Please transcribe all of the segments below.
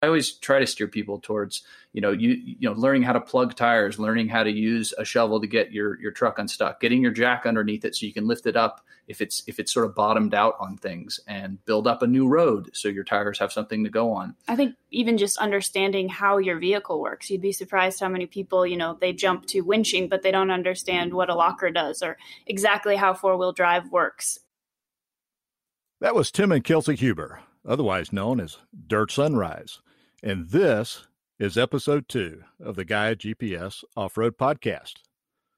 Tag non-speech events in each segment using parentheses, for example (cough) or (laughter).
I always try to steer people towards, you know, you you know, learning how to plug tires, learning how to use a shovel to get your your truck unstuck, getting your jack underneath it so you can lift it up if it's if it's sort of bottomed out on things and build up a new road so your tires have something to go on. I think even just understanding how your vehicle works, you'd be surprised how many people, you know, they jump to winching but they don't understand what a locker does or exactly how four-wheel drive works. That was Tim and Kelsey Huber, otherwise known as Dirt Sunrise. And this is episode two of the Gaia GPS Off Road Podcast.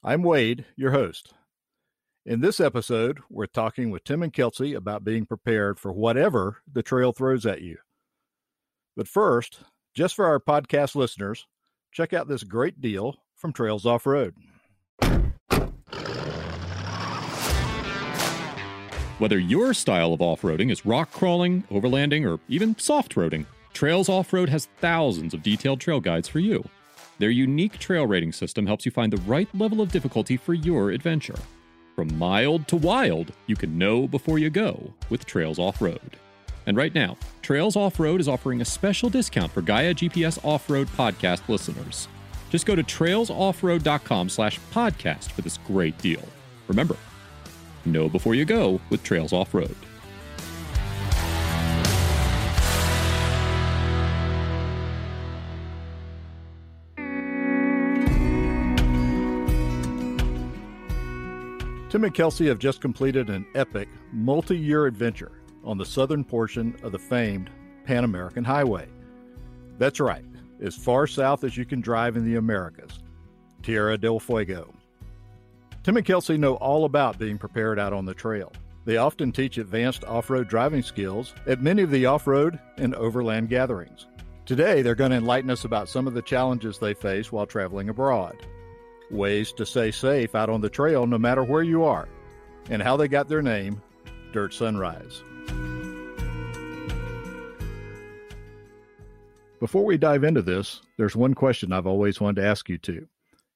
I'm Wade, your host. In this episode, we're talking with Tim and Kelsey about being prepared for whatever the trail throws at you. But first, just for our podcast listeners, check out this great deal from Trails Off Road. Whether your style of off roading is rock crawling, overlanding, or even soft roading, Trails Off Road has thousands of detailed trail guides for you. Their unique trail rating system helps you find the right level of difficulty for your adventure. From mild to wild, you can know before you go with Trails Off Road. And right now, Trails Off Road is offering a special discount for Gaia GPS Off Road podcast listeners. Just go to trailsoffroad.com slash podcast for this great deal. Remember, know before you go with Trails Off Road. Tim and Kelsey have just completed an epic multi year adventure on the southern portion of the famed Pan American Highway. That's right, as far south as you can drive in the Americas, Tierra del Fuego. Tim and Kelsey know all about being prepared out on the trail. They often teach advanced off road driving skills at many of the off road and overland gatherings. Today, they're going to enlighten us about some of the challenges they face while traveling abroad ways to stay safe out on the trail no matter where you are, and how they got their name, Dirt Sunrise. Before we dive into this, there's one question I've always wanted to ask you two.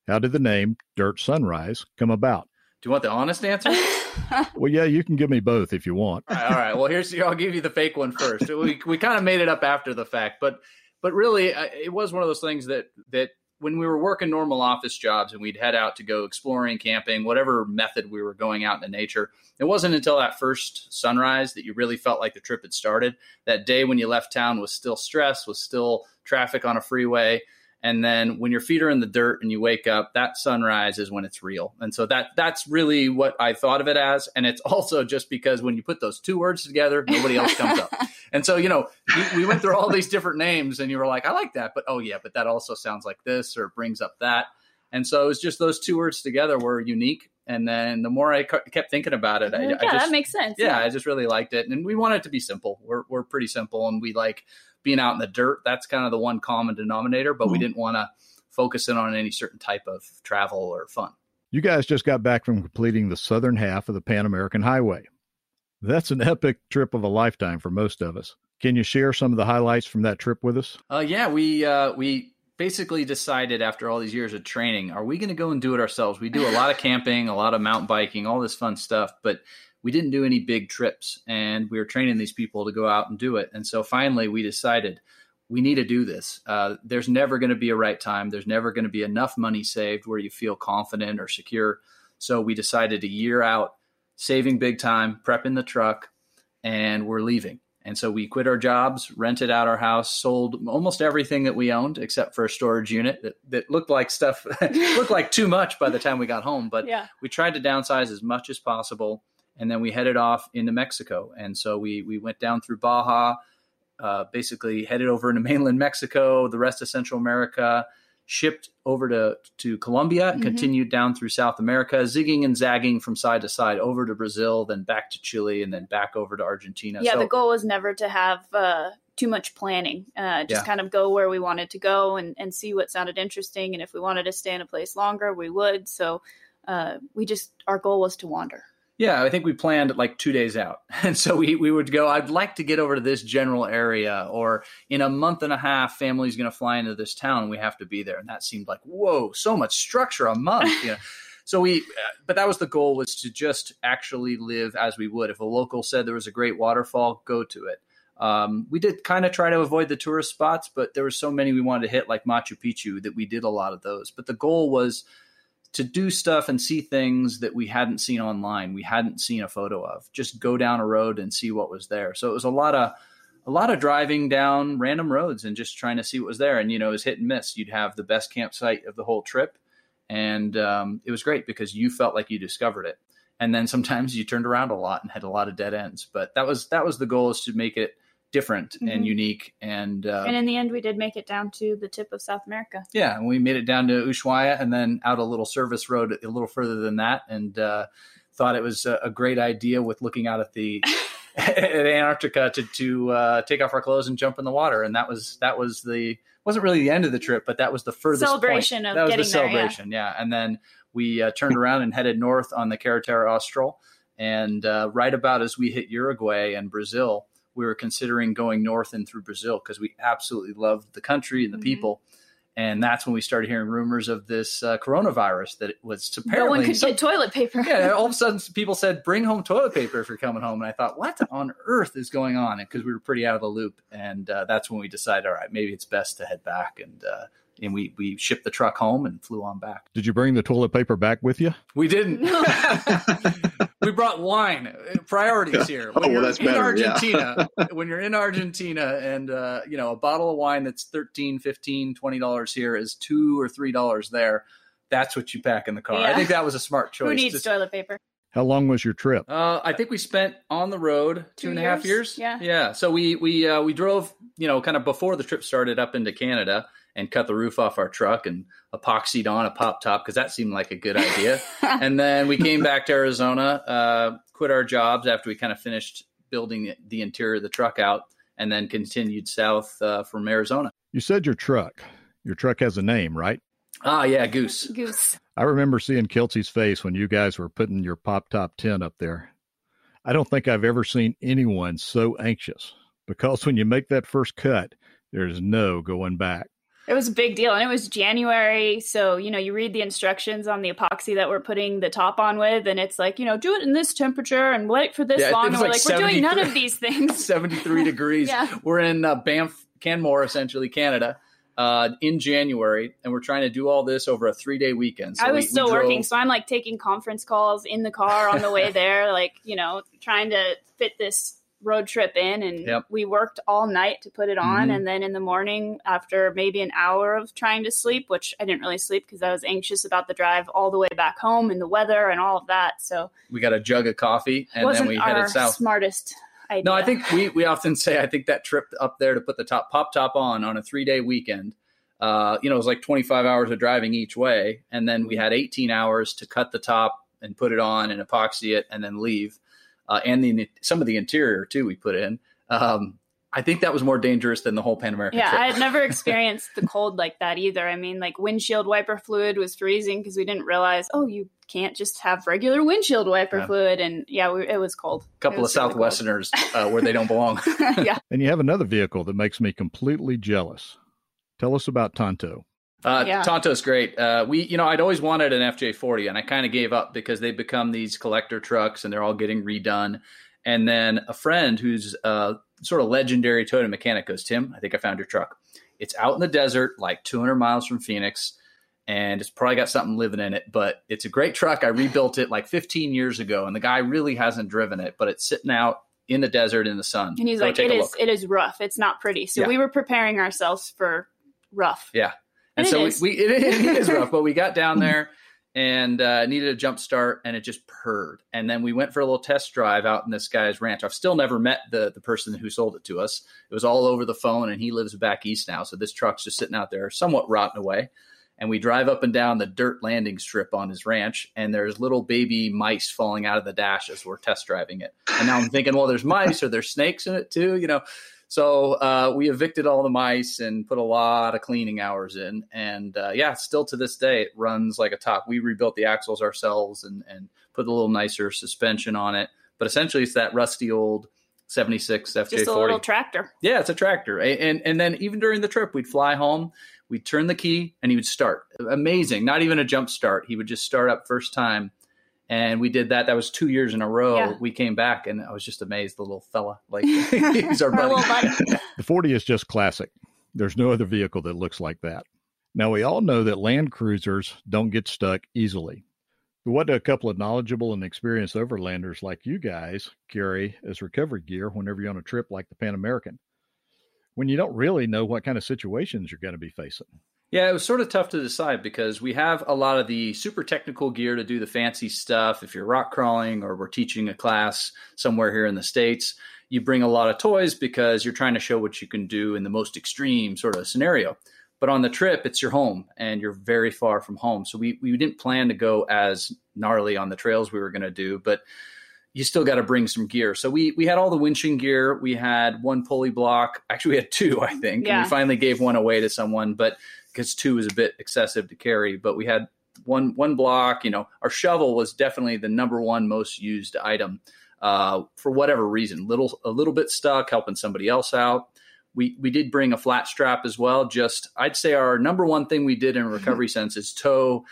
How did the name Dirt Sunrise come about? Do you want the honest answer? (laughs) well, yeah, you can give me both if you want. all, right, all right. Well, here's I'll give you the fake one first. We we kind of made it up after the fact, but but really, uh, it was one of those things that that when we were working normal office jobs and we'd head out to go exploring, camping, whatever method we were going out in the nature, it wasn't until that first sunrise that you really felt like the trip had started. That day when you left town was still stress, was still traffic on a freeway. And then when your feet are in the dirt and you wake up, that sunrise is when it's real. And so that that's really what I thought of it as. And it's (laughs) also just because when you put those two words together, nobody else comes up. (laughs) And so, you know, we, we went through all these different names and you were like, I like that, but oh yeah, but that also sounds like this or brings up that. And so it was just those two words together were unique. And then the more I kept thinking about it, I, mm-hmm. yeah, I just, that makes sense. Yeah, yeah, I just really liked it. And we want it to be simple. We're, we're pretty simple and we like being out in the dirt. That's kind of the one common denominator, but mm-hmm. we didn't want to focus in on any certain type of travel or fun. You guys just got back from completing the southern half of the Pan American Highway. That's an epic trip of a lifetime for most of us. Can you share some of the highlights from that trip with us? Uh, yeah, we uh, we basically decided after all these years of training, are we going to go and do it ourselves? We do a lot of camping, a lot of mountain biking, all this fun stuff, but we didn't do any big trips, and we were training these people to go out and do it. And so finally, we decided we need to do this. Uh, there's never going to be a right time. There's never going to be enough money saved where you feel confident or secure. So we decided a year out, saving big time, prepping the truck, and we're leaving. And so we quit our jobs, rented out our house, sold almost everything that we owned except for a storage unit that, that looked like stuff, (laughs) looked like too much by the time we got home. But yeah. we tried to downsize as much as possible. And then we headed off into Mexico. And so we, we went down through Baja, uh, basically headed over into (laughs) mainland Mexico, the rest of Central America, shipped over to, to Colombia and mm-hmm. continued down through South America, zigging and zagging from side to side over to Brazil, then back to Chile, and then back over to Argentina. Yeah, so, the goal was never to have uh, too much planning. Uh, just yeah. kind of go where we wanted to go and, and see what sounded interesting. And if we wanted to stay in a place longer, we would. So uh, we just, our goal was to wander. Yeah, I think we planned like two days out. (laughs) And so we, we would go, I'd like to get over to this general area, or in a month and a half, family's going to fly into this town and we have to be there. And that seemed like, whoa, so much structure a month. You know? (laughs) so we, but that was the goal was to just actually live as we would. If a local said there was a great waterfall, go to it. Um, we did kind of try to avoid the tourist spots, but there were so many we wanted to hit, like Machu Picchu, that we did a lot of those. But the goal was to do stuff and see things that we hadn't seen online, we hadn't seen a photo of. Just go down a road and see what was there. So it was a lot of a lot of driving down random roads and just trying to see what was there. And you know, it was hit and miss. You'd have the best campsite of the whole trip, and um, it was great because you felt like you discovered it. And then sometimes you turned around a lot and had a lot of dead ends. But that was that was the goal is to make it different mm-hmm. and unique. And uh, and in the end, we did make it down to the tip of South America. Yeah, and we made it down to Ushuaia and then out a little service road a little further than that, and uh, thought it was a, a, great idea with looking out at the (laughs) at Antarctica to to uh, take off our clothes and jump in the water, and that was that was the wasn't really the end of the trip, but that was the furthest celebration point. of that was getting the celebration, there, yeah. yeah. And then we uh, turned around and headed north on the Carretera Austral, and uh, right about as we hit Uruguay and Brazil, we were considering going north and through Brazil because we absolutely loved the country and the mm-hmm. people. And that's when we started hearing rumors of this uh, coronavirus that it was apparently no one could some, get toilet paper. yeah, all of a sudden (laughs) people said, "Bring home toilet paper if you're coming home." And I thought, "What on earth is going on?" Because we were pretty out of the loop, and uh, that's when we decided, all right, maybe it's best to head back and uh, and we we shipped the truck home and flew on back. Did you bring the toilet paper back with you? We didn't. (laughs) (laughs) we brought wine. Priorities here. When oh, well, that's in better. Argentina, yeah. (laughs) when you're in Argentina and uh, you know a bottle of wine that's 13 15 20 dollars here is 2 or 3 dollars there, that's what you pack in the car. Yeah. I think that was a smart choice. Who needs toilet paper? How long was your trip? Uh, I think we spent on the road two, two and a half years. Yeah, yeah. So we we uh, we drove, you know, kind of before the trip started up into Canada, and cut the roof off our truck and epoxied on a pop top because that seemed like a good idea. (laughs) and then we came back to Arizona, uh, quit our jobs after we kind of finished building the interior of the truck out, and then continued south uh, from Arizona. You said your truck. Your truck has a name, right? Ah, yeah, Goose. Goose. I remember seeing Kelsey's face when you guys were putting your pop top tent up there. I don't think I've ever seen anyone so anxious because when you make that first cut, there's no going back. It was a big deal. And it was January. So, you know, you read the instructions on the epoxy that we're putting the top on with, and it's like, you know, do it in this temperature and wait for this yeah, long. And we're like, we're doing none of these things. (laughs) 73 degrees. yeah. We're in uh, Banff, Canmore, essentially, Canada. Uh, in January, and we're trying to do all this over a three day weekend. So I was we, still we drove... working, so I'm like taking conference calls in the car on the way (laughs) there, like you know, trying to fit this road trip in and yep. we worked all night to put it on mm-hmm. and then in the morning after maybe an hour of trying to sleep which i didn't really sleep because i was anxious about the drive all the way back home and the weather and all of that so we got a jug of coffee and then we headed south smartest idea. no i think we, we often say i think that trip up there to put the top pop top on on a three day weekend uh, you know it was like 25 hours of driving each way and then we had 18 hours to cut the top and put it on and epoxy it and then leave uh, and the some of the interior too we put in. Um, I think that was more dangerous than the whole Pan American. Yeah, trip. I had never (laughs) experienced the cold like that either. I mean, like windshield wiper fluid was freezing because we didn't realize. Oh, you can't just have regular windshield wiper yeah. fluid, and yeah, we, it was cold. A couple of really Southwesterners uh, where they don't belong. (laughs) yeah, and you have another vehicle that makes me completely jealous. Tell us about Tonto. Uh, yeah. Tonto's great. Uh, we, you know, I'd always wanted an FJ40, and I kind of gave up because they've become these collector trucks, and they're all getting redone. And then a friend who's a sort of legendary Toyota mechanic goes, Tim, I think I found your truck. It's out in the desert, like 200 miles from Phoenix, and it's probably got something living in it. But it's a great truck. I rebuilt it like 15 years ago, and the guy really hasn't driven it, but it's sitting out in the desert in the sun. And he's like, "It is, look. it is rough. It's not pretty." So yeah. we were preparing ourselves for rough. Yeah, and, and so we, we, it, it is rough, but we got (laughs) down there and uh, needed a jump start, and it just purred. And then we went for a little test drive out in this guy's ranch. I've still never met the the person who sold it to us. It was all over the phone, and he lives back east now. So this truck's just sitting out there, somewhat rotten away. And we drive up and down the dirt landing strip on his ranch, and there's little baby mice falling out of the dash as we're test driving it. And now I'm thinking, well, there's mice, or there's snakes in it too, you know. So uh, we evicted all the mice and put a lot of cleaning hours in. And uh, yeah, still to this day, it runs like a top. We rebuilt the axles ourselves and, and put a little nicer suspension on it. But essentially, it's that rusty old 76 FJ40. Just a little tractor. Yeah, it's a tractor. And, and then even during the trip, we'd fly home, we'd turn the key, and he would start. Amazing. Not even a jump start. He would just start up first time And we did that. That was two years in a row. Yeah. We came back, and I was just amazed. The little fella, like (laughs) he's our buddy. buddy. (laughs) the 40 is just classic. There's no other vehicle that looks like that. Now we all know that Land Cruisers don't get stuck easily. But what do a couple of knowledgeable and experienced overlanders like you guys carry as recovery gear whenever you're on a trip like the Pan American? When you don't really know what kind of situations you're going to be facing. Yeah, it was sort of tough to decide because we have a lot of the super technical gear to do the fancy stuff. If you're rock crawling or we're teaching a class somewhere here in the States, you bring a lot of toys because you're trying to show what you can do in the most extreme sort of scenario. But on the trip, it's your home and you're very far from home. So we, we didn't plan to go as gnarly on the trails we were going to do, but you still got to bring some gear. So we we had all the winching gear. We had one pulley block. Actually, we had two, I think. Yeah. And we finally gave one away to someone, but because two was a bit excessive to carry. But we had one one block. You know, our shovel was definitely the number one most used item uh, for whatever reason. Little a little bit stuck, helping somebody else out. We we did bring a flat strap as well. Just I'd say our number one thing we did in recovery sense is tow.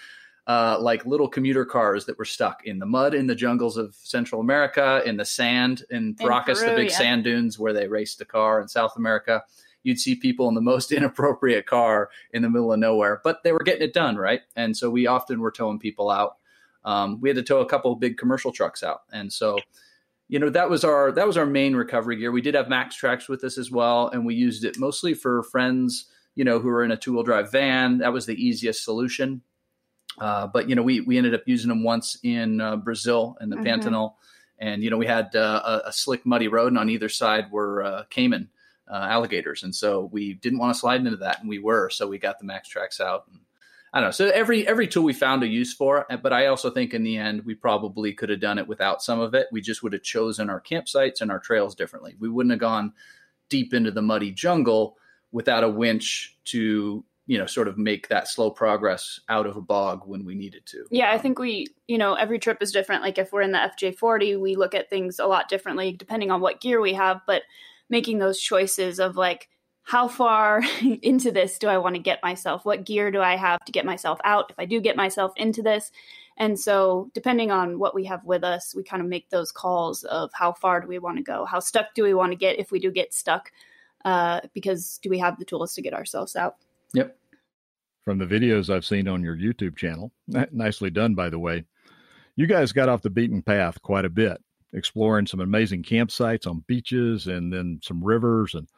Uh, like little commuter cars that were stuck in the mud in the jungles of Central America, in the sand in Paracas, the big yeah. sand dunes where they raced the car in South America you'd see people in the most (laughs) inappropriate car in the middle of nowhere, but they were getting it done, right? And so we often were towing people out. Um, we had to tow a couple of big commercial trucks out, and so you know that was our that was our main recovery gear. We did have MAXTRAX with us as well, and we used it mostly for friends, you know, who were in a two wheel drive van. That was the easiest solution. Uh, but you know, we we ended up using them once in uh, Brazil in the mm-hmm. Pantanal, and you know, we had uh, a, a, slick, muddy road, and on either side were uh, caiman uh, alligators, and so we didn't want to slide into that, and we were, so we got the MAXTRAX out. And, I don't know. So every every tool we found a use for, but I also think in the end we probably could have done it without some of it. We just would have chosen our campsites and our trails differently. We wouldn't have gone deep into the muddy jungle without a winch to you know sort of make that slow progress out of a bog when we needed to yeah i think we you know every trip is different like if we're in the fj40 we look at things a lot differently depending on what gear we have but making those choices of like how far (laughs) into this do I want to get myself? What gear do I have to get myself out if I do get myself into this? And so, depending on what we have with us, we kind of make those calls of how far do we want to go? How stuck do we want to get if we do get stuck? Uh, because do we have the tools to get ourselves out? Yep. From the videos I've seen on your YouTube channel, nicely done, by the way, you guys got off the beaten path quite a bit exploring some amazing campsites on beaches and then some rivers and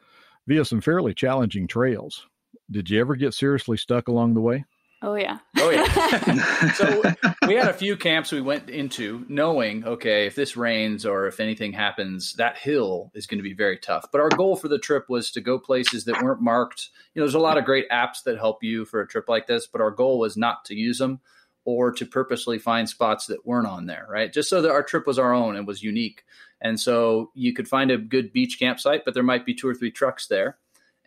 via some fairly challenging trails. Did you ever get seriously stuck along the way? Oh yeah. Oh yeah. (laughs) so we had a few camps we went into knowing, okay, if this rains or if anything happens, that hill is going to be very tough. But our goal for the trip was to go places that weren't marked. You know, there's a lot of great apps that help you for a trip like this, but our goal was not to use them or to purposely find spots that weren't on there, right? Just so that our trip was our own and was unique. And so you could find a good beach campsite, but there might be two or three trucks there.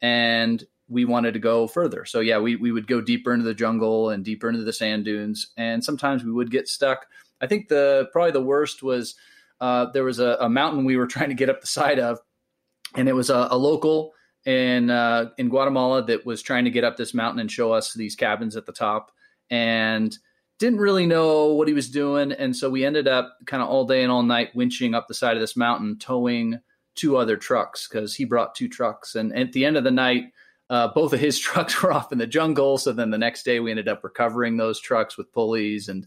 And we wanted to go further. So yeah, we, we would go deeper into the jungle and deeper into the sand dunes. And sometimes we would get stuck. I think the probably the worst was uh, there was a, a, mountain we were (laughs) trying to get up the side of, and it was a, a local in uh, in Guatemala that was trying to get up this mountain and show us these cabins at the top. And didn't really know what he was doing. And so we ended up kind of all day and all night winching up the side of this mountain, towing two other trucks because he brought two trucks. And at the end of the night, uh, both of his (laughs) trucks were off in the jungle. So then the next day we ended up recovering those trucks with pulleys. And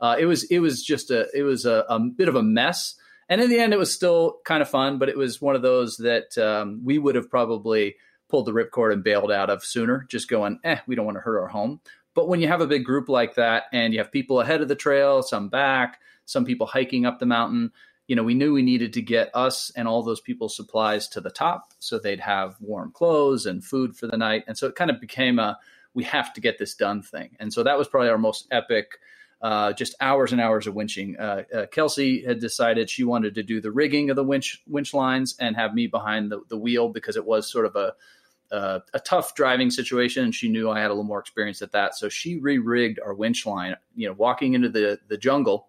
uh, it was, it was just a, it was a, a, bit of a mess. And in the end, it was still kind of fun, but it was one of those that um, we would have probably pulled the ripcord and bailed out of sooner, just going, eh, we don't want to hurt our home. But when you have a big group like that and you have people ahead of the trail, some back, some people hiking up the mountain, you know, we knew we needed to get us and all those people's supplies to the top so they'd have warm clothes and food for the night. And so it kind of became a we have to get this done thing. And so that was probably our most epic, uh, just hours and hours of winching. Uh, uh, Kelsey had decided she wanted to do the rigging of the winch winch lines and have me behind the, the wheel because it was sort of a uh, a tough driving situation, and she knew I had a little more experience at that. So she re-rigged our winch line. You know, walking into the the jungle,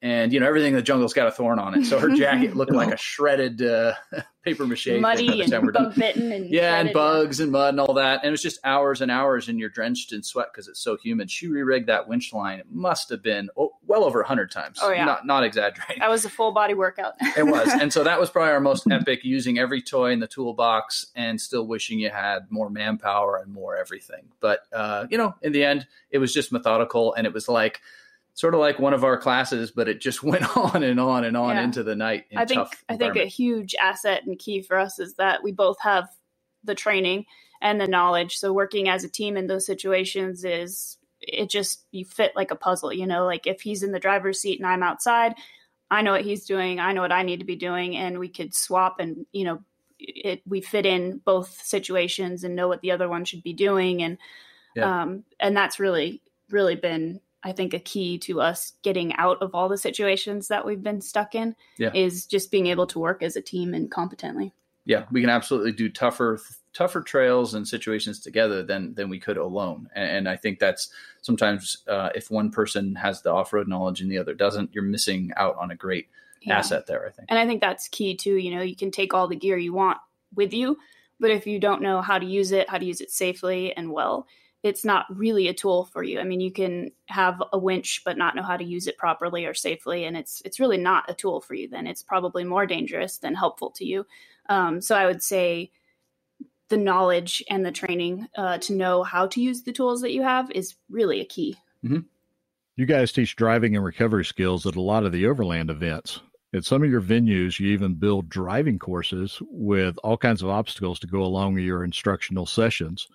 and you know everything in the jungle's got a thorn on it. So her jacket looked like (laughs) a shredded uh, (laughs) paper mache, muddy and bug bitten, and yeah, shredded, and bugs and mud and all that. And it was just hours and hours, and you're drenched in sweat because it's so humid. She re-rigged that winch line. It must have been oh, well over 100 times. Oh, yeah. Not, not exaggerating. That was a full body workout. (laughs) it was. And so that was probably our most epic using every toy in the toolbox and still wishing you had more manpower and more everything. But, uh, you know, in the end, it was just methodical and it was like, sort of like one of our classes, but it just (laughs) went on and on and on Yeah. into the night. In I think I think a huge asset and key for us is that we both have the training and the knowledge. So working as a team in those situations is it just you fit like a puzzle, you know, like if he's in the driver's seat and I'm outside, I know what he's doing, I know what I need to be doing and we could swap and, you know, it we fit in both situations and know what the other one should be doing and Yeah. um and that's really really been I think a key to us getting out of all the situations that we've been stuck in Yeah. is just being able to work as a team and competently. yeah, we can absolutely do tougher tougher trails and situations together than than we could alone. And, and I think that's sometimes uh, if one person has the off road knowledge and the other doesn't, you're missing out on a great Yeah. asset there. I think. And I think that's key too. You know, you can take all the gear you want with you, but if you don't know how to use it, how to use it safely and well, it's not really a tool for you. I mean, you can have a winch but not know how to use it properly or safely, and it's it's really not a tool for you. Then it's probably more dangerous than helpful to you. Um, so I would say the knowledge and the training uh, to know how to use the tools that you have is really a key. You guys teach driving and recovery skills at a lot of the overland events. At some of your venues, you even build driving courses with all kinds of obstacles to go along with your instructional sessions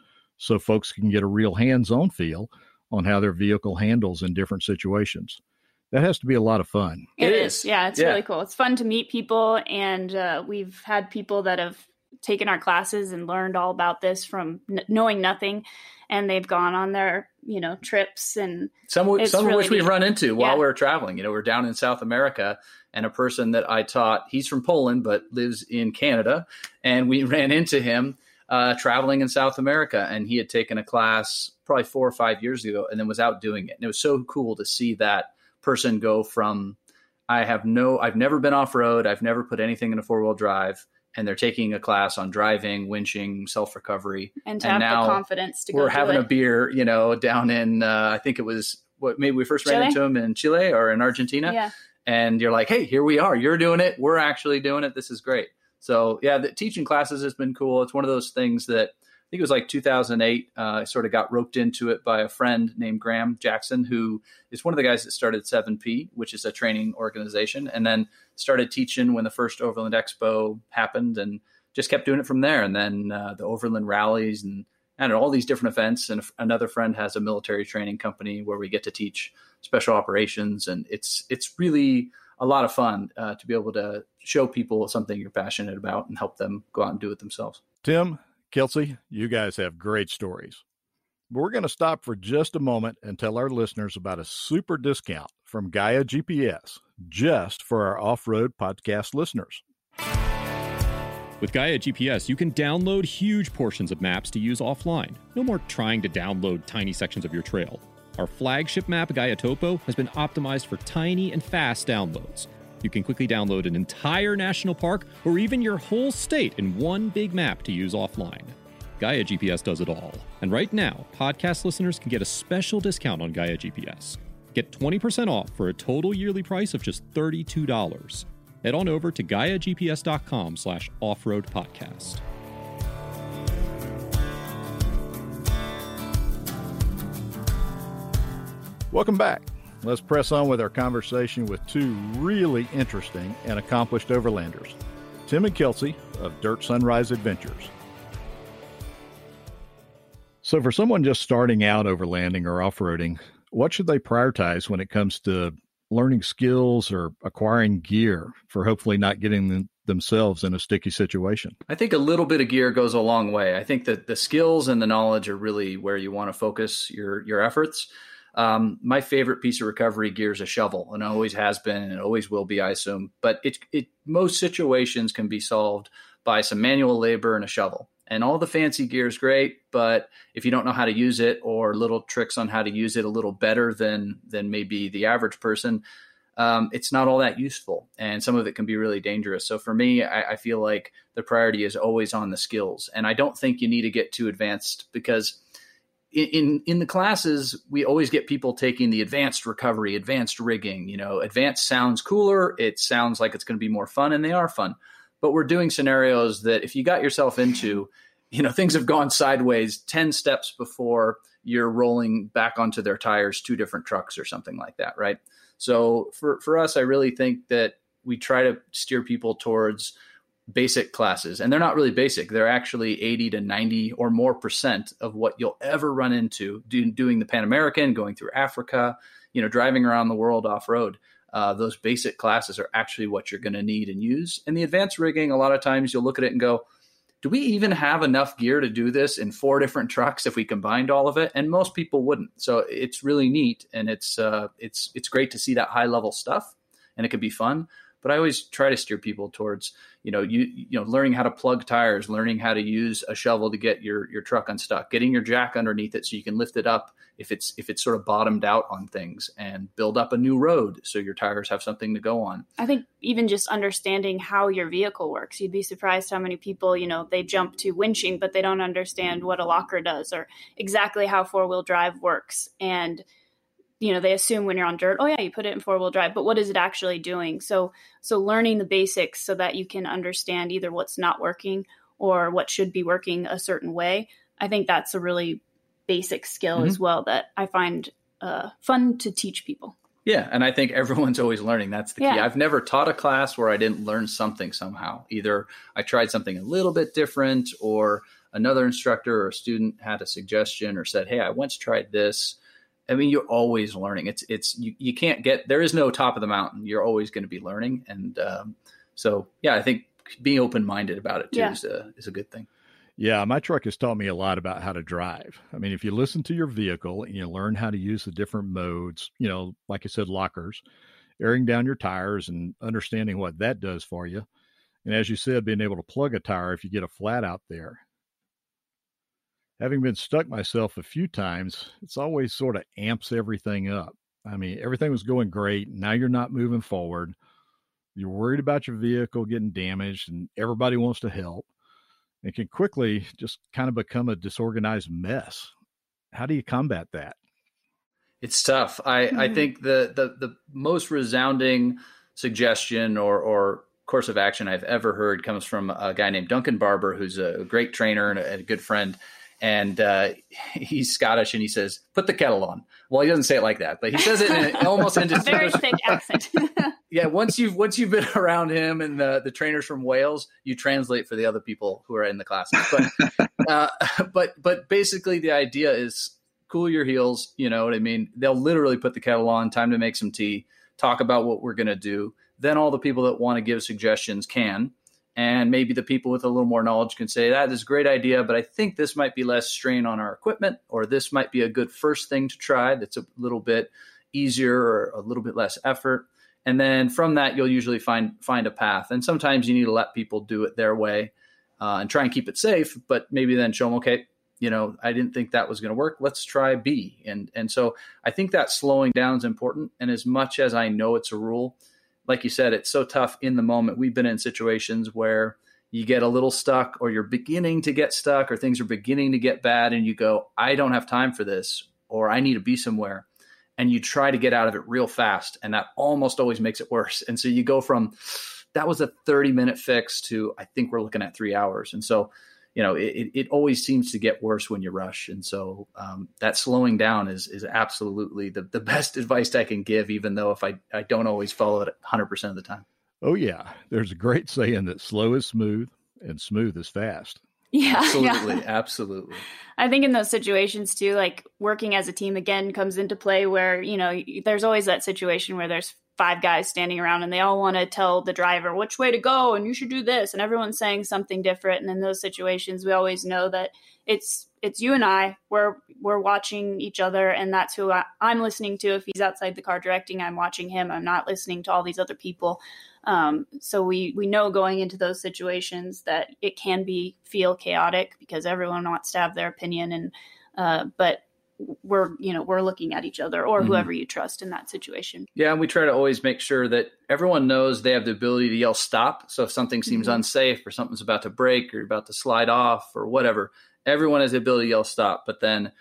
so folks can get a real hands on feel on how their vehicle handles in different situations. That has to be a lot of fun. It It is. is. Yeah, it's Yeah. really cool. It's fun to meet people, and uh, we've had people that have taken our classes and learned all about this from n- knowing nothing, and they've gone on their you know trips and Some, It's some of really which we've run into while we are traveling. You know, we're down in South America, and a person that I taught, he's from Poland but lives in Canada, and we (laughs) ran into him uh, traveling in South America, and he had taken a class probably four or five years ago, and then was out doing it. And it was so cool to see that person go from I have no, I've never been off road, I've never put anything in a four wheel drive, and they're taking a class on driving, winching, self recovery, and to And have now the confidence to we're having a beer, you know, down in uh, I think it was what maybe we first ran into him in Chile or in Argentina, yeah, and you're like, hey, here we are, you're doing it, we're actually doing it, this is great. So yeah, the teaching classes has been cool. It's one of those things that I think it was like 2008. Uh, I sort of got roped into it by a friend named Graham Jackson, who is one of the guys that started 7P, which is a training organization, and then started teaching when the first Overland Expo happened, and just kept doing it from there. And then uh, the Overland rallies and I all these different events. And another friend has a military training company where we get to teach special operations, and it's it's really a lot of fun uh, to be able to show people something you're passionate about and help them go out and do it themselves. Tim, Kelsey, you guys have great stories. But we're going to stop for just a moment and tell our listeners about a super discount from Gaia GPS just for our off road podcast listeners. With Gaia GPS, you can download huge portions of maps to use offline. No more trying to download tiny sections of your trail. Our flagship map, Gaia Topo, has been optimized for tiny and fast downloads. You can quickly download an entire national park or even your whole state in one big map to use offline. Gaia GPS does it all. And right now, podcast listeners can get a special discount on Gaia GPS. Get 20% off for a total yearly price of just $32. Head on over to GaiaGPS.com slash offroad podcast. Welcome back. Let's press on with our conversation with two really interesting and accomplished overlanders Tim and Kelsey of Dirt Sunrise Adventures. So, for someone just starting out overlanding or off roading, what should they prioritize when it comes to learning skills or acquiring gear for hopefully not getting them, themselves in a sticky situation? I think a little bit of gear goes a long way. I think that the skills and the knowledge are really where you want to focus your your efforts. Um, my favorite piece of recovery gear is a shovel, and it always has been, and always will be, I assume. But it, it most situations can be solved by some manual labor and a shovel. And all the fancy gear is great, but if you don't know how to use it, or little tricks on how to use it a little better than than maybe the average person, um, it's not all that useful, and some of it can be really dangerous. So for me, I, I feel like the priority is always on the skills, and I don't think you need to get too advanced because in in the classes we always get people taking the advanced recovery advanced rigging you know advanced sounds cooler it sounds like it's going to be more fun and they are fun. But we're doing scenarios that if you got yourself into you know things have gone sideways 10 steps before you're rolling back onto their tires two different trucks or something like that right? So for for us i really think that we try to steer people towards basic classes and they're not really basic. They're actually 80 to 90 or more percent of what you'll ever run into do, doing the pan american going through africa you know driving around the world off road uh, those basic classes are actually what you're going to need and use. And the advanced rigging a lot of times you'll look at it and go do we even have enough gear to do this in four (laughs) different trucks if we combined all of it? And most people wouldn't. So it's really neat and it's uh, it's it's great to see that high level stuff and it can be fun but I always try to steer people towards, you know, you you know, learning how to plug tires, learning how to use a shovel to get your your truck unstuck, getting your jack underneath it so you can lift it up if it's if it's sort of bottomed out on things and build up a new road so your tires have something to go on. I think even just understanding how your vehicle works, you'd be surprised how many people, you know, they jump to winching but they don't understand what a locker does or exactly how four-wheel drive works and you know they assume when you're on dirt oh yeah you put it in four wheel drive but what is it actually doing? So so learning the basics so that you can understand either what's not working or what should be working a certain way i think that's a really basic skill mm-hmm. as well that i find uh, fun to teach people. Yeah and i think everyone's always learning. That's the key. Yeah. i've never taught a class where i didn't learn something somehow. Either i tried something a little bit different or another instructor or a student had a suggestion or said hey i once tried this I mean, you're always learning. It's it's you, you can't get there is no top of the mountain. You're always going to be learning, and um, so yeah, I think being open minded about it too yeah. is a is a good thing. Yeah, my truck has taught me a lot about how to drive. I mean, if you listen to your vehicle and you learn how to use the different modes, you know, like I said, lockers, airing down your tires and understanding what that does for you. And as you said, being able to plug a tire if you get a flat out there having been stuck myself a few times, it's always sort of amps everything up. I mean, everything was going great. Now you're not moving forward. You're worried about your vehicle getting damaged, and everybody wants to help. It can quickly just kind of become a disorganized mess. How do you combat that? It's tough. I, mm-hmm. I think the, the the most resounding suggestion or or course of action I've ever heard comes from a guy named Duncan Barber, who's a great trainer and a, a good friend and uh, (laughs) he's Scottish, and he says, "Put the kettle on." Well, he doesn't say it like that, but he says it in an almost (laughs) very thick accent. (laughs) yeah, once you've once you've been around him and the the trainers from Wales, you translate for the other people who are in the classes. But uh, but but basically, the idea is cool your heels. You know what I mean? They'll literally put the kettle on. Time to make some tea. Talk about what we're gonna do. Then all the people that want to give suggestions can and maybe the people with a little more knowledge can say that is a great idea but i think this might be less strain on our equipment or this might be a good first thing to try that's a little bit easier or a little bit less effort. And then from that you'll usually find find a path. And sometimes you need to let people do it their way uh, and try and keep it safe but maybe then show them okay you know i didn't think that was going to work. Let's try b. And and so i think that slowing down is important. And as much as i know it's a rule like you said, it's so tough in the moment. We've been in situations where you get a little stuck or you're beginning to get stuck or things are beginning to get bad and you go, I don't have time for this or I need to be somewhere. And you try to get out of it real fast. And that almost always makes it worse. And so you go from that was a 30 minute fix to I think we're looking at three hours. And so you know, it, it always seems to get worse when you rush. And so um, that slowing down is is absolutely the, the (laughs) best advice I can give, even though if I, I don't always follow it 100% of the time. Oh, yeah. There's a great saying that slow is smooth and smooth is fast. (laughs) Yeah, absolutely, yeah. absolutely. I think in those situations too, like working as a team again comes into play where, you know, there's always that situation where there's five guys standing around and they all want to tell the driver which way to go and you should do this and everyone's saying something different. And in those situations we always know that it's it's you and I. We're we're watching each other and that's who I, am listening to. If he's outside the car directing I'm watching him. I'm not listening to all these other people. Um, so we we know going into those situations that it can be feel chaotic because everyone wants to have their opinion and uh, but we're you know we're looking at each other or mm-hmm. whoever you trust in that situation yeah and we try to always make sure that everyone knows they have the ability to yell stop so if something seems mm-hmm. unsafe or something's about to break or about to slide off or whatever everyone has the ability to yell stop but then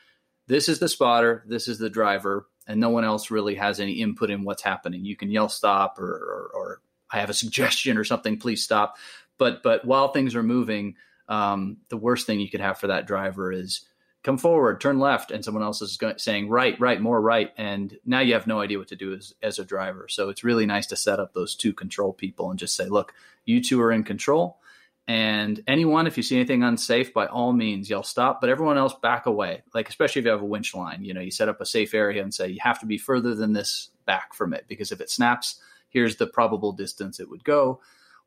this is the spotter, this is the driver, and no one else really has any input in what's happening. You can yell stop or, or, or I have a suggestion or something, please stop. But but while things are moving, um, the worst thing you could have for that driver is come forward, turn left, and someone else is going, saying right, right, more right, and now you have no idea what to do as as a driver. So it's really nice to set up those two control people and just say, look, you two are in control. And anyone, if you see anything unsafe, by all means, yell stop. But everyone else, back away. Like especially if you have a winch line, you know, you set up a safe area and say you have to be further than this back from it because if it snaps, here's the probable distance it would go.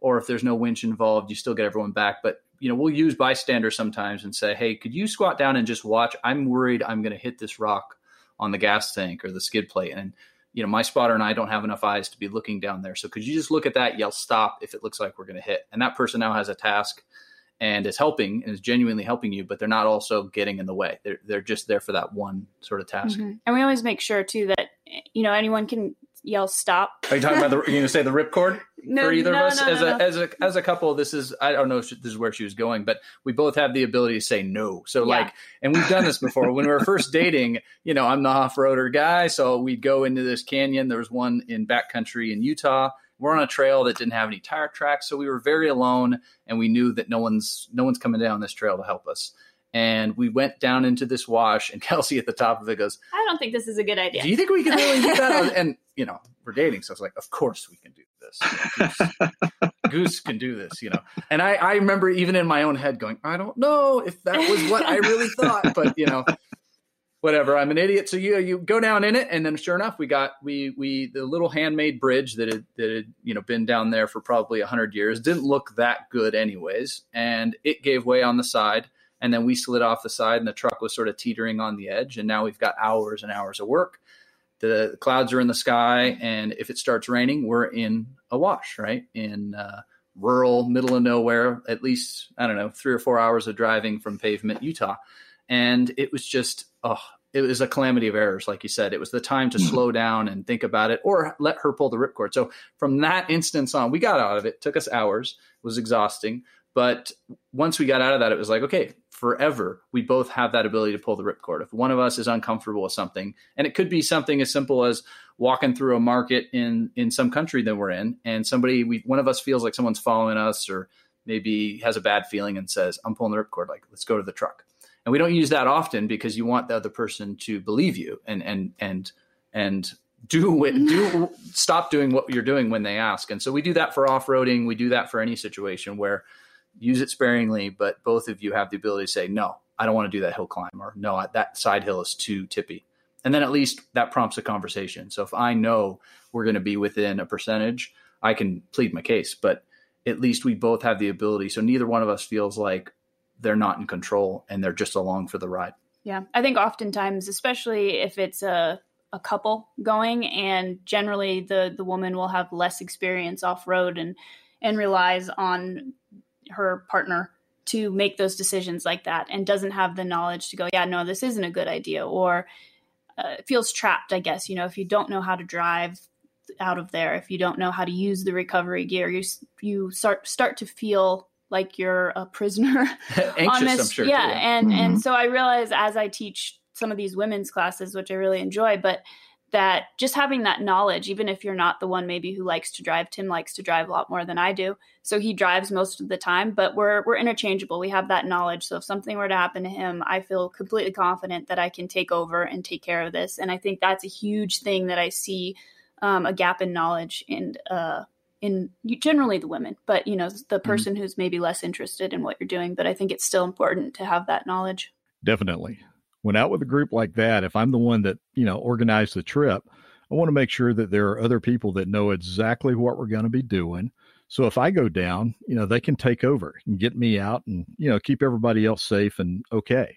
Or if there's no winch involved, you still get everyone back. But you know, we'll use bystanders sometimes and say, "Hey, could you squat down and just watch? I'm worried I'm going to hit this rock on the gas tank or the skid plate." And you know, my spotter and I don't have enough eyes to be looking down there. So could you just look at that, yell stop if it looks like we're going to hit? And that person now has a task and is helping and is genuinely helping you, but they're not also getting in the way. They're they're just there for that one sort of task. Mm-hmm. And we always make sure too that you know anyone can yell stop. Are you talking about the? You gonna say the ripcord (laughs) no, for either no, of us no, as a as a as a couple? This is I don't know if this is where she was going, but we both have the ability to say no. So yeah. like, and we've done this before when we were first (laughs) dating. You know, I'm the off roader guy, so we'd go into this canyon. There was one in backcountry in Utah. We're on a trail that didn't have any tire tracks, so we were very alone, and we knew that no one's no one's coming down this trail to help us and we went down into this wash and (laughs) kelsey at the top of it goes i don't think this is a good idea. Do you think we can really do that? (laughs) And you know we're dating so i was like of course we can do this. Goose, (laughs) goose, can do this you know. And I, I remember even in my own head going i don't know if that was what i really thought but you know whatever. I'm an idiot so you you go down in it and then sure enough we got we we the little handmade bridge that had that had you know been down there for probably 100 years didn't look that good anyways and it gave way on the side and then we slid off the side and the truck was sort of teetering on the edge and now we've got hours and hours of work. The clouds are in the sky and if it starts raining we're in a wash right? In uh, rural middle of nowhere at least i don't know three or four hours of driving from pavement utah. And it was just oh it was a calamity of errors like you said. It was the time to slow down and think about it or let her pull the ripcord. So from that instance on we got out of it, it took us hours. Was exhausting. But once we got out of that, it was like, okay, forever, we both have that ability to pull the ripcord. If one of us is uncomfortable with something, and it could be something as simple as walking through a market in in some country that we're in, and somebody, we one of us feels like someone's following us, or maybe has a bad feeling and says, "I'm pulling the ripcord." Like, let's go to the truck. And we don't use that often because you want the other person to believe you and and and and do (laughs) do stop doing what you're doing when they ask. And so we do that for off roading. We do that for any situation where use it sparingly, but both of you have the ability to say, no, I don't want to do that hill climb, or no, that side hill is too tippy. And then at least that prompts a conversation. So if I know we're going to be within a percentage, I can plead my case, but at least we both have the ability. So neither one of us feels like they're not in control and they're just along for the ride. Yeah. I think oftentimes, especially if it's a, a couple going and generally the, the woman will have less experience off road and, and relies on her partner to make those decisions like that and doesn't have the knowledge to go, yeah, no, this isn't a good idea, or uh, feels trapped, I guess. You know, if you don't know how to drive out of there, if you don't know how to use the recovery gear, you you start start to feel like you're a prisoner (laughs) (laughs) Anxious, this. Sure, yeah, too. and mm-hmm. and so I realize as I teach some of these women's classes, which I really enjoy, but that just having that knowledge, even if you're not the one maybe who likes to drive, Tim likes to drive a lot more than I do. So he drives most of the time, but we're we're interchangeable. We have that knowledge. So if something were to happen to him, I feel completely confident that I can take over and take care of this. And I think that's a huge thing that I see um, a gap in knowledge and uh, in generally the women, but you know the mm-hmm. person mm-hmm. who's maybe less interested in what you're doing. But I think it's still important to have that knowledge. Definitely when out with a group like that, if I'm the one that, you know, organized the trip, I want to make sure that there are other people that know exactly what we're going to be doing. So if I go down, you know, they can take over and get me out and, you know, keep everybody else safe and okay.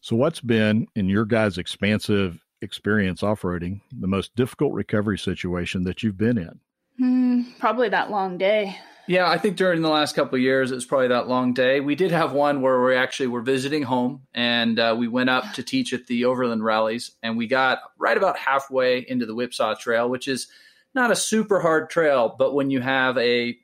So what's been in your guys' expansive experience off-roading the most difficult recovery situation that you've been in? Hmm, probably that long day. Yeah, I think during the last couple of years, it was probably that long day. We did have one where we actually were visiting home, and uh, we went up to teach at the Overland rallies, and we got right about halfway into the Whipsaw Trail, which is not a super hard trail, but when you have a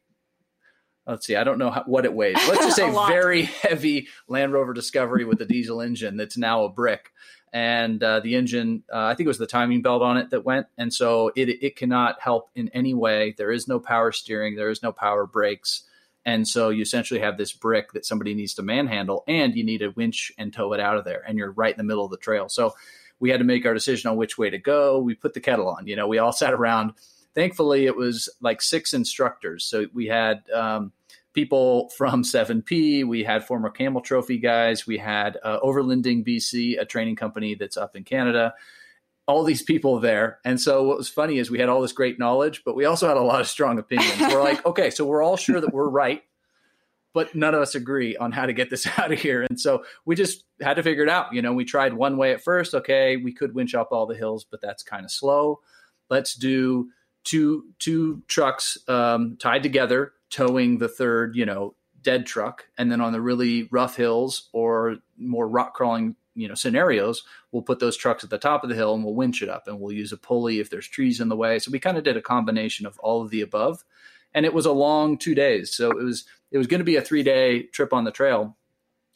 let's see, I don't know how, what it weighs. Let's just (laughs) say very (laughs) heavy Land Rover Discovery with a diesel engine that's now a brick. And uh, the engine, uh, I think it was the timing belt on it that went. And so it, it cannot help in any way. There is no power steering, there is no power brakes. And so you essentially have this brick that somebody needs to manhandle, and you need a winch and tow it out of there. And you're right in the middle of the trail. So we had to make our decision on which way to go. We put the kettle on. You know, we all (laughs) sat around thankfully it was like six instructors. So we had um, people from 7P, we had former Camel Trophy guys, we had uh, Overlanding BC, a training company that's up in Canada. All these people there. And so what was funny is we had all this great knowledge, but we also had a lot of strong opinions. We're like, (laughs) okay, so we're all sure that we're right, but none of us agree on how to get this (laughs) out of here. And so we just had to figure it out. You know, we tried one way at first. Okay, we could winch up all the hills, but that's kind of slow. Let's do two two trucks um, tied together, towing the third, you know, dead truck, and then on the really rough hills or more rock crawling, you know, scenarios, we'll put those trucks at the top of the hill and we'll winch it up, and we'll use a pulley if there's trees in the way. So we kind of did a combination of all of the above, and it was a long two days. So it was it was going to be a three day trip on the trail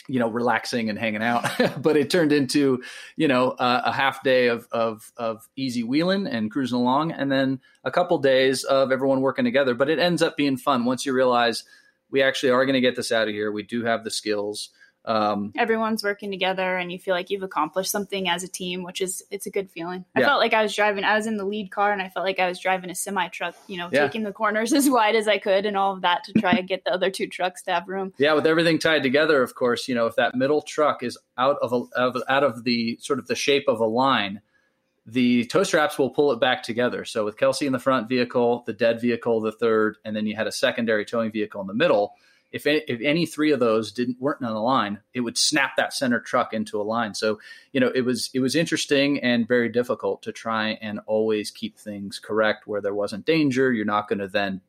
you know relaxing and hanging out (laughs) but it turned into you know uh, a half day of, of of easy wheeling and cruising along and then a couple days of everyone working together. But it ends up being fun once you realize we actually are going to get this out of here. We do have the skills um, everyone's working together and you feel like you've accomplished something as a team which is it's a good feeling i felt like i was driving i was in the lead car and i felt like i was driving a semi truck you know yeah. taking the corners (laughs) as wide as i could and all of that to try and get the other two trucks to have room yeah with everything tied together of course you know if that middle truck is out of, a, of out of the sort of the shape of a line the tow straps will pull it back together. So with Kelsey in the front vehicle, the dead vehicle, the third, and then you had a secondary towing vehicle in the middle if any, if any three of those didn't weren't on the line, it would snap that center truck into a line. So you know it was it was interesting and very difficult to try and always keep things correct where there wasn't danger. You're not going to then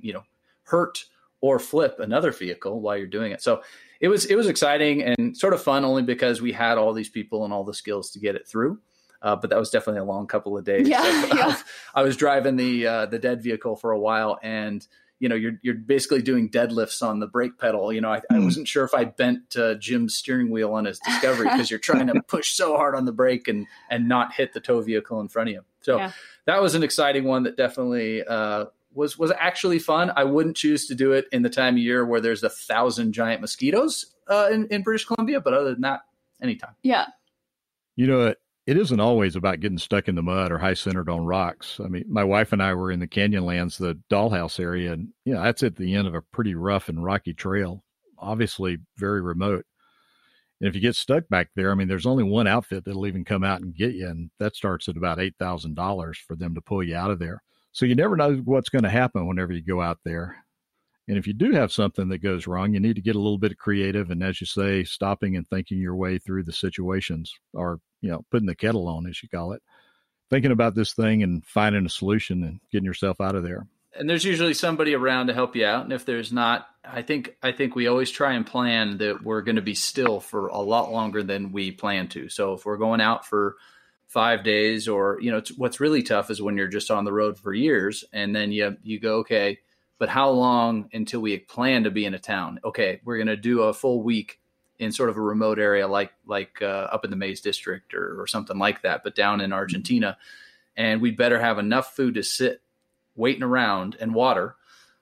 you know hurt or flip another vehicle while you're doing it. So it was it was exciting and sort of fun only because we had all these people and all the skills to get it through. Uh, but that was definitely a long couple of days. Yeah, (laughs) yeah. I was driving the uh, the dead vehicle for a while, and you know you're you're basically doing deadlifts on the brake pedal. You know, I, mm. I hmm. wasn't sure if I bent uh, Jim's steering wheel on his Discovery because you're trying to (laughs) push so hard on the brake and and not hit the tow vehicle in front of you. So yeah. that was an exciting one that definitely uh, was was actually fun. I wouldn't choose to do it in the time of year where there's a thousand giant mosquitoes uh, in in British Columbia, but other than that, anytime. Yeah. You know, it isn't always about getting stuck in the mud or high centered on rocks. I mean, my wife and I were in the Canyonlands, the Dollhouse area, and you know, that's at the end of a pretty rough and rocky trail, obviously very remote. And if you get stuck back there, I mean, there's only one outfit that'll even come out and get you, and that starts at about eight thousand dollars for them to pull you out of there. So you never know what's going to happen whenever you go out there. And if you do have something that goes wrong, you need to get a little bit creative. And as you say, stopping and thinking your way through the situations or, you know, putting the kettle on, as you call it, thinking about this thing and finding a solution and getting yourself out of there. And there's usually somebody around to help you out. And if there's not, I think I think we always try and plan that we're going to be still for a lot longer than we plan to. So if we're going out for five days, or you know, what's really tough is when you're just on the road for years, and then you you go, okay, but how long until we plan to be in a town? Okay, we're going to do a full week in sort of a remote area like like uh, up in the Maize District or, or something like that, but down in Argentina, and we'd better have enough food to sit waiting around and water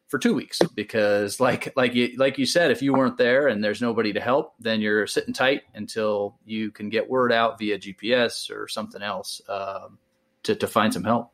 for two weeks because like like you like you said if you weren't there and there's nobody to help then you're sitting tight until you can get word out via gps or something else um, to, to find some help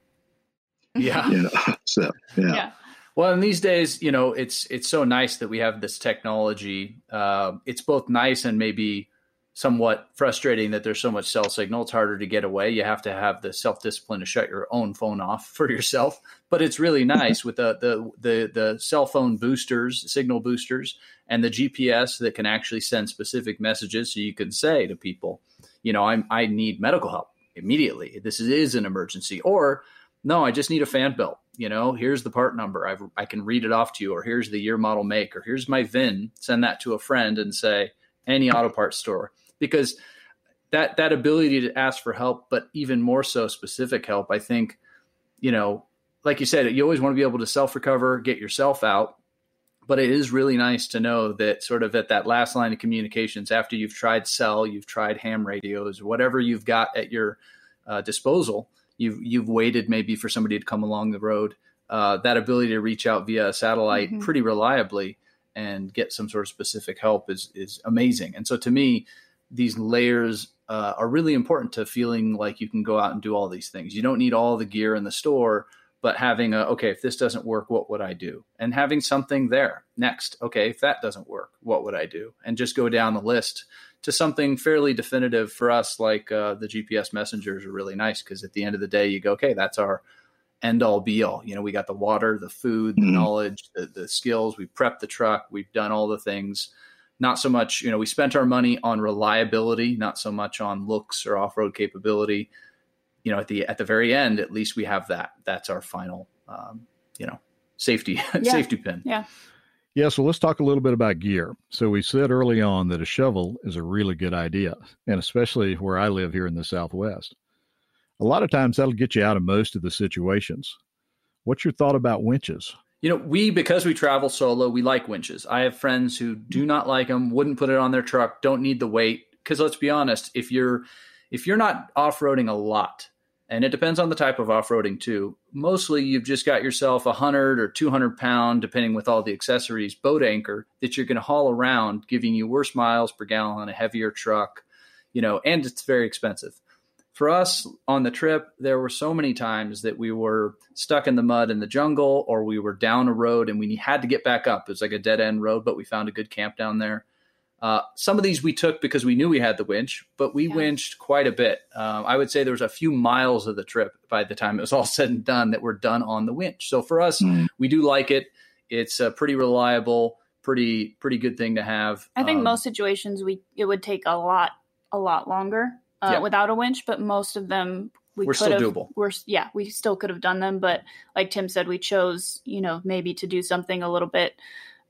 yeah yeah (laughs) so yeah. yeah. Well, in these days, you know, it's it's so nice that we have this technology. Uh, it's both nice and maybe somewhat frustrating that there's so much cell signal. It's harder to get away. You have to have the self discipline to shut your own phone off (laughs) for yourself. But it's really nice with the, the the the cell phone boosters, signal boosters, and the GPS that can actually send specific messages, so you can say to people, you know, I'm I need medical help immediately. This is an emergency, or no, I just need a fan belt you know here's the part number I've, i can read it off to you or here's the year model make or here's my vin send that to a friend and say any auto parts store. Because that that ability to ask for help but even more so specific help i think you know like you said you always want to be able to self recover get yourself out but it is really nice to know that sort of at that last line of communications after you've tried cell you've tried ham radios whatever you've got at your uh, disposal you've you've waited maybe for somebody to come along the road uh, that ability to reach out via satellite mm-hmm. pretty reliably and get some sort of specific help is is amazing. And so to me these layers uh, are really important to feeling like you can go out and do all these things. You don't need all the gear in the store but having a okay if this doesn't work what would i do? And having something there next okay if that doesn't work what would i do? And just go down the list to something fairly definitive for us like uh, the gps messengers are really nice because at the end of the day you go okay that's our end all be all. You know we got the water the food the mm-hmm. knowledge the, the skills we prepped the truck we've done all the things. Not so much you know we spent our money on reliability not so much on looks or off-road capability. You know at the at the very end at least we have that. That's our final um, you know safety (laughs) yeah. safety pin. Yeah yeah so let's talk a little bit about gear. So we said early on that a shovel is a really good idea and especially where i live here in the southwest. A lot of times that'll get you out of most of the situations. What's your thought about winches? You know we because we travel solo we like winches. I have friends who do not like them wouldn't put it on their truck don't need the weight. Because let's be honest if you're if you're not off-roading a lot and it depends on the type of off-roading too. Mostly you've just got yourself a 100 or 200 pound depending with all the accessories boat anchor that you're going to haul around giving you worse miles per gallon on a heavier truck you know and it's very expensive. For us on the trip there were so many times that we were stuck in the mud in the jungle or we were down a road and we had to get back up. It was like a dead end road but we found a good camp down there uh, some of these we took because we knew we had the winch, but we yeah. winched quite a bit. Um, I would say there was a few miles of the trip by the time it was all (laughs) said and done that were done on the winch. So for us, mm. we do like it. It's a pretty reliable, pretty pretty good thing to have. I think um, most situations we it would take a lot a lot longer uh, yeah. without a winch, but most of them we we're still have, doable. We're yeah, we still could have done them, but like Tim said, we chose you know maybe to do something a little bit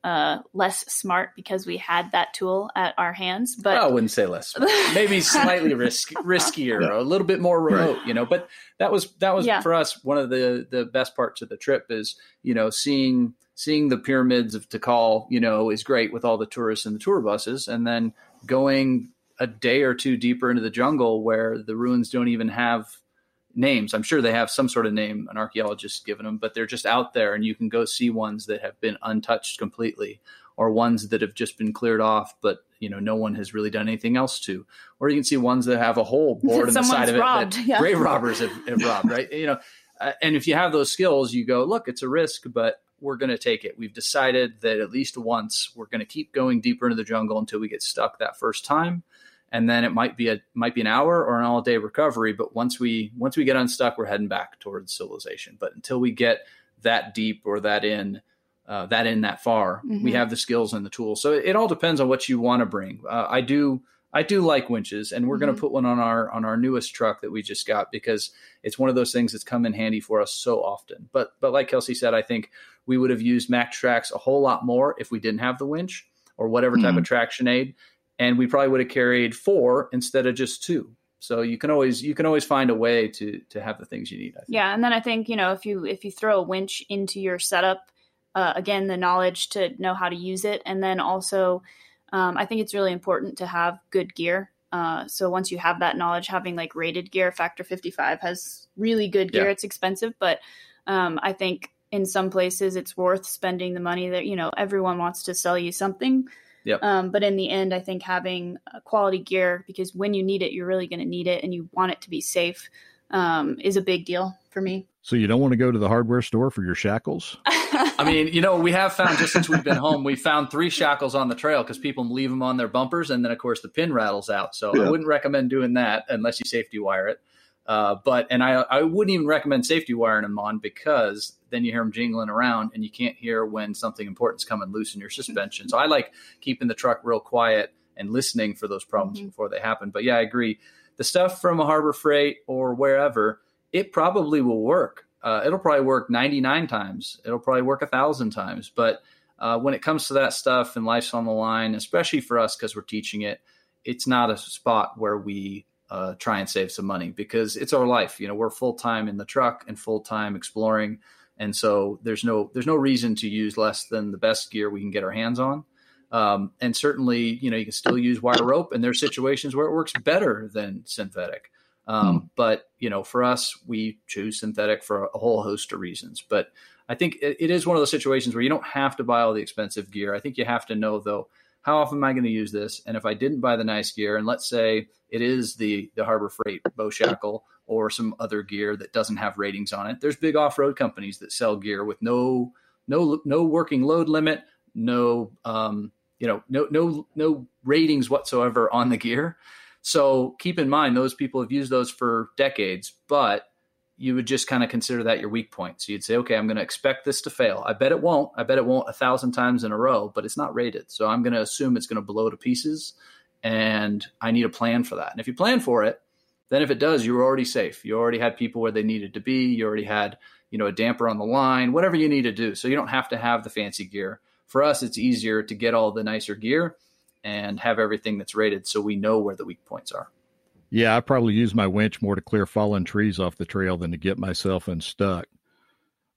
uh, less smart because we had that tool at our hands. But I wouldn't say less, smart. (laughs) maybe slightly risk, riskier, yeah. a little bit more remote, right. you know. But that was that was yeah. for us one of the the best parts of the trip is you know seeing seeing the pyramids of Tikal, you know, is great with all the tourists and the tour buses, and then going a day or two deeper into the jungle where the ruins don't even have names. I'm sure they have some sort of name an archaeologist given them, but they're just out there and you can go see ones that have been untouched completely or ones that have just been cleared off, but you know, no one has really done anything else to. Or you can see ones that have a hole (laughs) bored in the side of it that yeah. grave robbers have, have robbed, right? You know, uh, and if you have those skills, you go, look, it's a risk, but we're going to take it. We've decided that at least once we're going to keep going deeper into the jungle until we get stuck that first time and then it might be a might be an hour or an all day recovery but once we once we get unstuck we're heading back towards civilization but until we get that deep or that in uh, that in that far mm-hmm. we have the skills and the tools so it, it all depends on what you want to bring uh, i do i do like winches and we're mm-hmm. going to put one on our on our newest truck that we just got because it's one of those things that's come in handy for us so often but but like kelsey said i think we would have used MAXTRAX a whole lot more if we didn't have the winch or whatever type mm-hmm. of traction aid and we probably would have carried four instead of just two. So you can always you can always find a way to to have the things you need. Yeah, and then I think you know if you if you throw a winch into your setup, uh, again the knowledge to know how to use it, and then also um, I think it's really important to have good gear. Uh, so once you have that knowledge, having like rated gear, Factor 55 has really good gear. Yeah. It's expensive, but um, I think in some places it's worth spending the money that you know everyone wants to sell you something Yep. Um, but in the end, I think having quality gear, because when you need it, you're really going to need it and you want it to be safe, um, is a big deal for me. So you don't want to go to the hardware store for your shackles? (laughs) I mean, you know, we have found just since we've been home, we found three shackles on the trail because people leave them on their bumpers, and then of course the pin rattles out. So yeah. I wouldn't recommend doing that unless you safety wire it. Uh, but and I I wouldn't even recommend safety wiring them on because then you hear them jingling around and you can't hear when something important's coming loose in your suspension. So I like keeping the truck real quiet and listening for those problems mm-hmm. before they happen. But yeah, I agree. The stuff from a Harbor Freight or wherever, it probably will work. Uh, it'll probably work 99 times. It'll probably work a thousand times. But uh, when it comes to that stuff and life's on the line, especially for us because we're teaching it, it's not a spot where we uh, try and save some money because it's our life. You know, we're full time in the truck and full time exploring and so there's no there's no reason to use less than the best gear we can get our hands on. Um, and certainly, you know, you can still use wire rope, and there's situations where it works better than synthetic. Um, hmm. But you know, for us, we choose synthetic for a whole host of reasons. But I think it, it is one of those situations where you don't have to buy all the expensive gear. I think you have to know though how often am I going to use this? And if I didn't buy the nice gear, and let's say it is the the Harbor Freight bow shackle or some other gear that doesn't have ratings on it, there's big off road companies that sell gear with no no no working load limit, no um, you know no no no ratings whatsoever on the gear. So keep in mind those people have used those for decades, but you would just kind of consider that your weak point. So you'd say, okay, I'm going to expect this to fail. I bet it won't. I bet it won't a thousand times in a row, but it's not rated. So I'm going to assume it's going to blow to pieces and I need a plan for that. And if you plan for it, then if it does, you're already safe. You already had people where they needed to be. You already had, you know, a damper on the line, whatever you need to do. So you don't have to have the fancy gear. For us, it's easier to get all the nicer gear and have everything that's rated so we know where the weak points are. Yeah, I probably use my winch more to clear fallen trees off the trail than to get myself unstuck.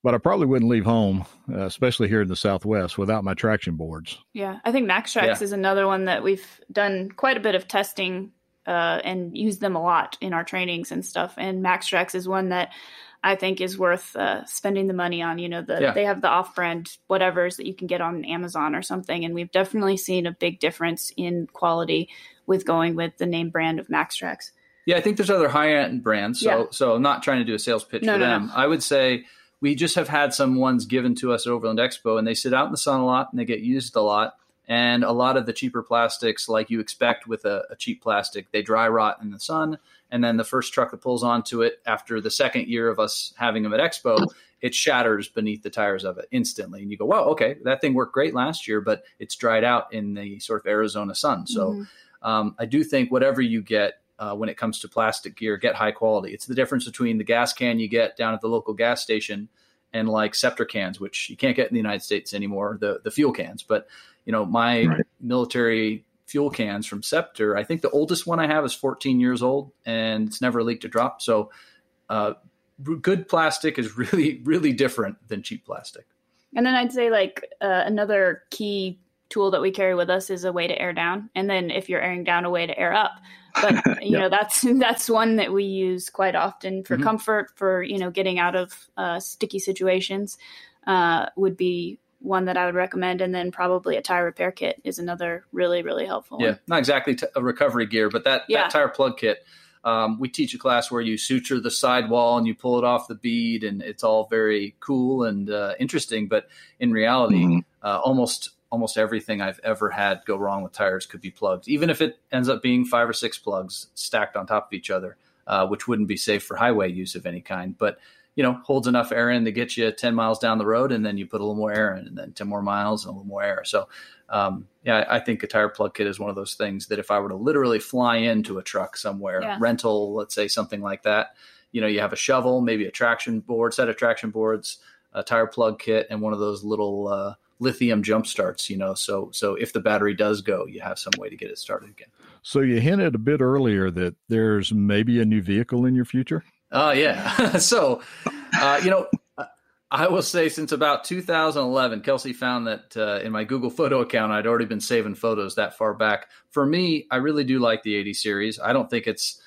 But I probably wouldn't leave home, uh, especially here in the Southwest, without my traction boards. Yeah, I think MAXTRAX yeah. is another one that we've done quite a bit of testing uh, and used them a lot in our trainings and stuff. And MAXTRAX is one that I think is worth uh, spending the money on. You know, the, yeah. they have the off-brand whatever's that you can get on Amazon or something, and we've definitely seen a big difference in quality with going with the name brand of MAXTRAX. Yeah, I think there's other high end brands. So, yeah. so I'm not trying to do a sales pitch no, for no, them. No. I would say we just have had some ones given to us at Overland Expo, and they sit out in the sun a lot and they get used a lot. And a lot of the cheaper plastics, like you expect with a, a cheap plastic, they dry rot in the sun. And then the first truck that pulls onto it after the second year of us having them at Expo, it shatters beneath the tires of it instantly. And you go, wow, okay, that thing worked great last year, but it's dried out in the sort of Arizona sun. So mm-hmm um, I do think whatever you get uh, when it comes to plastic gear, get high quality. It's the difference between the gas can you get down at the local gas station and like Scepter cans, which you can't get in the United States anymore, the the fuel cans. But you know, my right. military fuel cans from Scepter, I think the oldest one I have is 14 years old, and it's never leaked a drop. So, uh, good plastic is (laughs) really really different than cheap plastic. And then I'd say like uh, another key tool that we carry with us is a way to air down and then if you're airing down a way to air up but (laughs) you yep. know that's (laughs) that's one that we use quite often for mm-hmm. comfort for you know getting out of uh, sticky situations uh, would be one that I would recommend, and then probably a tire repair kit is another really really helpful. Yeah, one. not exactly t- a recovery gear, but that, yeah. that tire plug kit. Um, we teach a class where you suture the sidewall and you pull it off the bead, and it's all very cool and uh, interesting. But in reality, mm-hmm. uh, almost almost everything I've ever had go wrong with tires could be plugged, even if it ends up being five or six plugs stacked on top of each other, uh, which wouldn't be safe for highway use of any kind. But you know, holds enough air in to get you 10 miles down the road, and then you put a little more air in, and then 10 more miles and a little more air. So, um, yeah, I think a tire plug kit is one of those things that if I were to literally fly into a truck somewhere, yeah. rental, let's say something like that, you know, you have a shovel, maybe a traction board, set of traction boards, a tire plug kit, and one of those little uh, lithium jump starts, you know. So so if the battery does go, you have some way to get it started again. So you hinted a bit earlier that there's maybe a new vehicle in your future. Oh uh, yeah. (laughs) so uh, you know, I will say since about 2011, Kelsey found that uh, in my Google photo account, I'd already been saving photos that far back. For me, I really do like the 80 series. I don't think it's,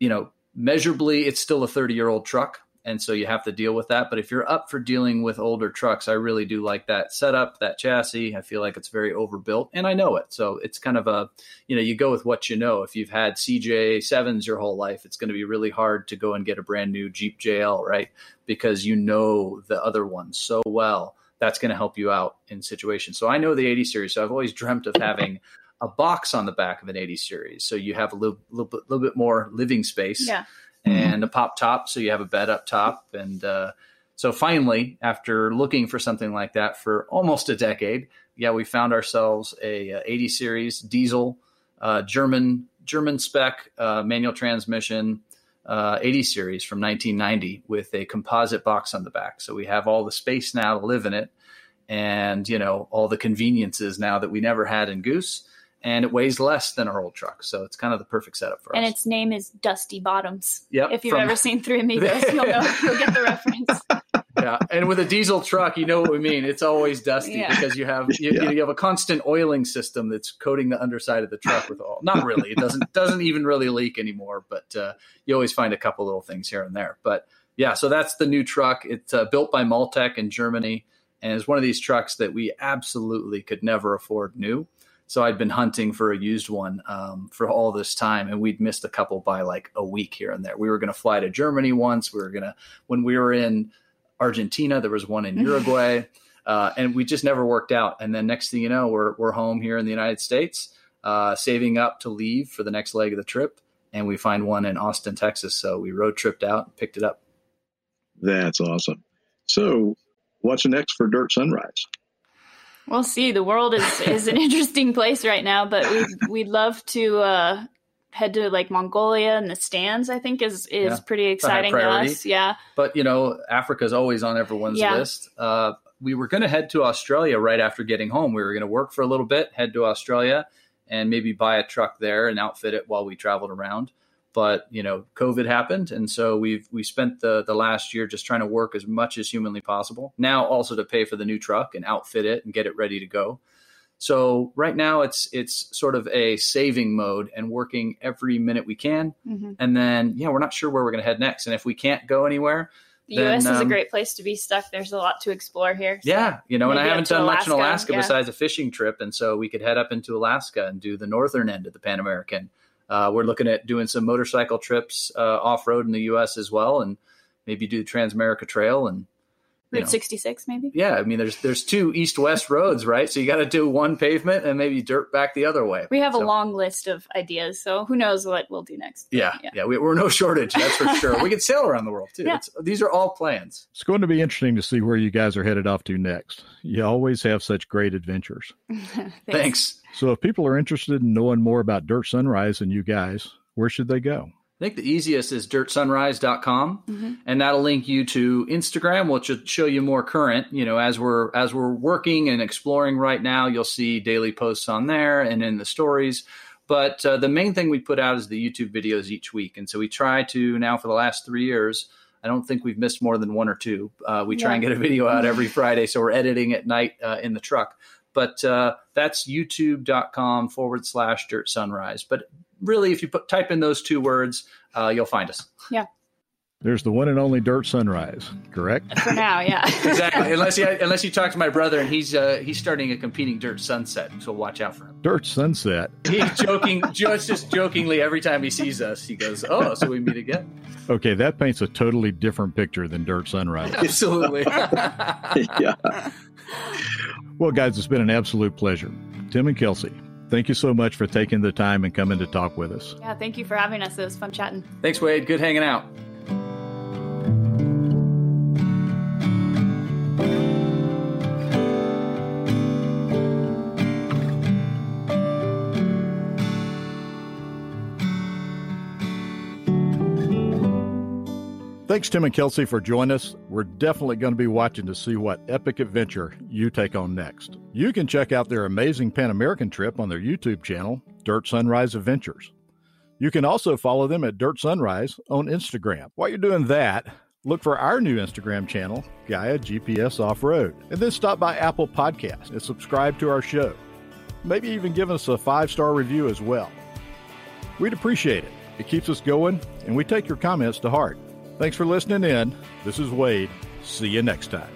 you know, measurably, it's still a 30 year old truck and so you have to deal with that. But if you're up for dealing with older trucks, I really do like that setup, that chassis. I feel like it's very overbuilt, and I know it. So it's kind of a, you know, you go with what you know. If you've had CJ sevens your whole life, it's going to be really hard to go and get a brand new Jeep JL, right? Because you know the other ones so well. That's going to help you out in situations. So I know the 80 series. So I've always dreamt of having a box on the back of an 80 series, so you have a little, little, little bit more living space. Yeah Mm-hmm. and a pop top, so you have a bed up top. And uh, so finally, after looking for something like that for almost a decade, yeah, we found ourselves a, a 80 series diesel uh, German German spec uh, manual transmission. Uh, 80 series from 1990 with a composite box on the back. So we have all the space now to live in it and, you know, all the conveniences now that we never had in Goose and it weighs less than our old truck. So it's kind of the perfect setup for and us. And its name is Dusty Bottoms. Yep. If you've from... ever seen Three Amigos, you'll know (laughs) you'll get the reference. yeah. And with a diesel truck, you know what we mean. It's always dusty yeah. because you have you, yeah. you, have a constant oiling system that's coating the underside of the truck with oil. Not really. It doesn't doesn't even really leak anymore, but uh, you always find a couple little things here and there. But yeah, so that's the new truck. It's uh, built by Maltec in Germany, and it's one of these trucks that we absolutely could never afford new. So I'd been hunting for a used one um, for all this time, and we'd missed a couple by like a week here and there. We were going to fly to Germany once. We were going to when we were in Argentina. There was one in Uruguay, uh, and we just never worked out. And then next thing you know, we're we're home here in the United States, uh, saving up to leave for the next leg of the trip, and we find one in Austin, Texas. So we road tripped out and picked it up. That's awesome. So, what's next for Dirt Sunrise? We'll see. The world is is an (laughs) interesting place right now, but we'd we'd love to uh, head to like Mongolia and the Stans. I think is is yeah. pretty exciting to us. Yeah, but you know, Africa is always on everyone's yeah. list. Uh, we were going to head to Australia right after getting home. We were going to work for a little bit, head to Australia, and maybe buy a truck there and outfit it while we traveled around but you know covid happened and so we've we spent the the last year just trying to work as much as humanly possible now also to pay for the new truck and outfit it and get it ready to go so right now it's it's sort of a saving mode and working every minute we can mm-hmm. and then yeah we're not sure where we're going to head next and if we can't go anywhere the then, U.S. is um, a great place to be stuck. There's a lot to explore here. So yeah, you know, and I haven't done Alaska, much in Alaska yeah. besides a fishing trip, and so we could head up into Alaska and do the northern end of the Pan American uh, we're looking at doing some motorcycle trips uh, off road in the U.S. as well, and maybe do the Transamerica Trail and Route 66, maybe. Yeah, I mean, there's there's two east-west roads, right? So you got to do one pavement and maybe dirt back the other way. We have so. a long list of ideas, so who knows what we'll do next? Yeah, yeah, yeah we, are no (laughs) shortage, that's for sure. we could sail around the world too. Yeah. these are all plans. It's going to be interesting to see where you guys are headed off to next. You always have such great adventures. (laughs) Thanks. Thanks. So, if people are interested in knowing more about Dirt Sunrise and you guys, where should they go? I think the easiest is dirtsunrise.com mm-hmm. and that'll link you to Instagram, which will show you more current, you know, as we're as we're working and exploring right now, you'll see daily posts on there and in the stories. But uh, the main thing we put out is the YouTube videos each week. And so we try to now for the last 3 years, I don't think we've missed more than one or two. Uh, we try yeah. and get a video out (laughs) every Friday, so we're editing at night uh, in the truck. But uh, that's youtube.com forward slash dirt sunrise. But really, if you put type in those two words, uh, you'll find us. Yeah. There's the one and only Dirt Sunrise, correct? For now, yeah. (laughs) exactly. Unless you unless you talk to my brother and he's uh, he's starting a competing Dirt Sunset, so watch out for him. Dirt Sunset. He's joking, just just jokingly every time he sees us, he goes, "Oh, so we meet again." Okay, that paints a totally different picture than Dirt Sunrise. Absolutely. (laughs) (laughs) yeah. Well, guys, it's been an absolute pleasure. Tim and Kelsey, thank you so much for taking the time and coming to talk with us. Yeah, thank you for having us. It was fun chatting. Thanks, Wade. Good hanging out. Thanks, Tim and Kelsey, for joining us. We're definitely going to be watching to see what epic adventure you take on next. You can check out their amazing Pan American trip on their YouTube channel, Dirt Sunrise Adventures. You can also follow them at Dirt Sunrise on Instagram. While you're doing that, look for our new Instagram channel, Gaia GPS Off Road, and then stop by Apple Podcasts and subscribe to our show. Maybe even give us a five star review as well. We'd appreciate it. It keeps us going, and we take your comments to heart. Thanks for listening in. This is Wade. See you next time.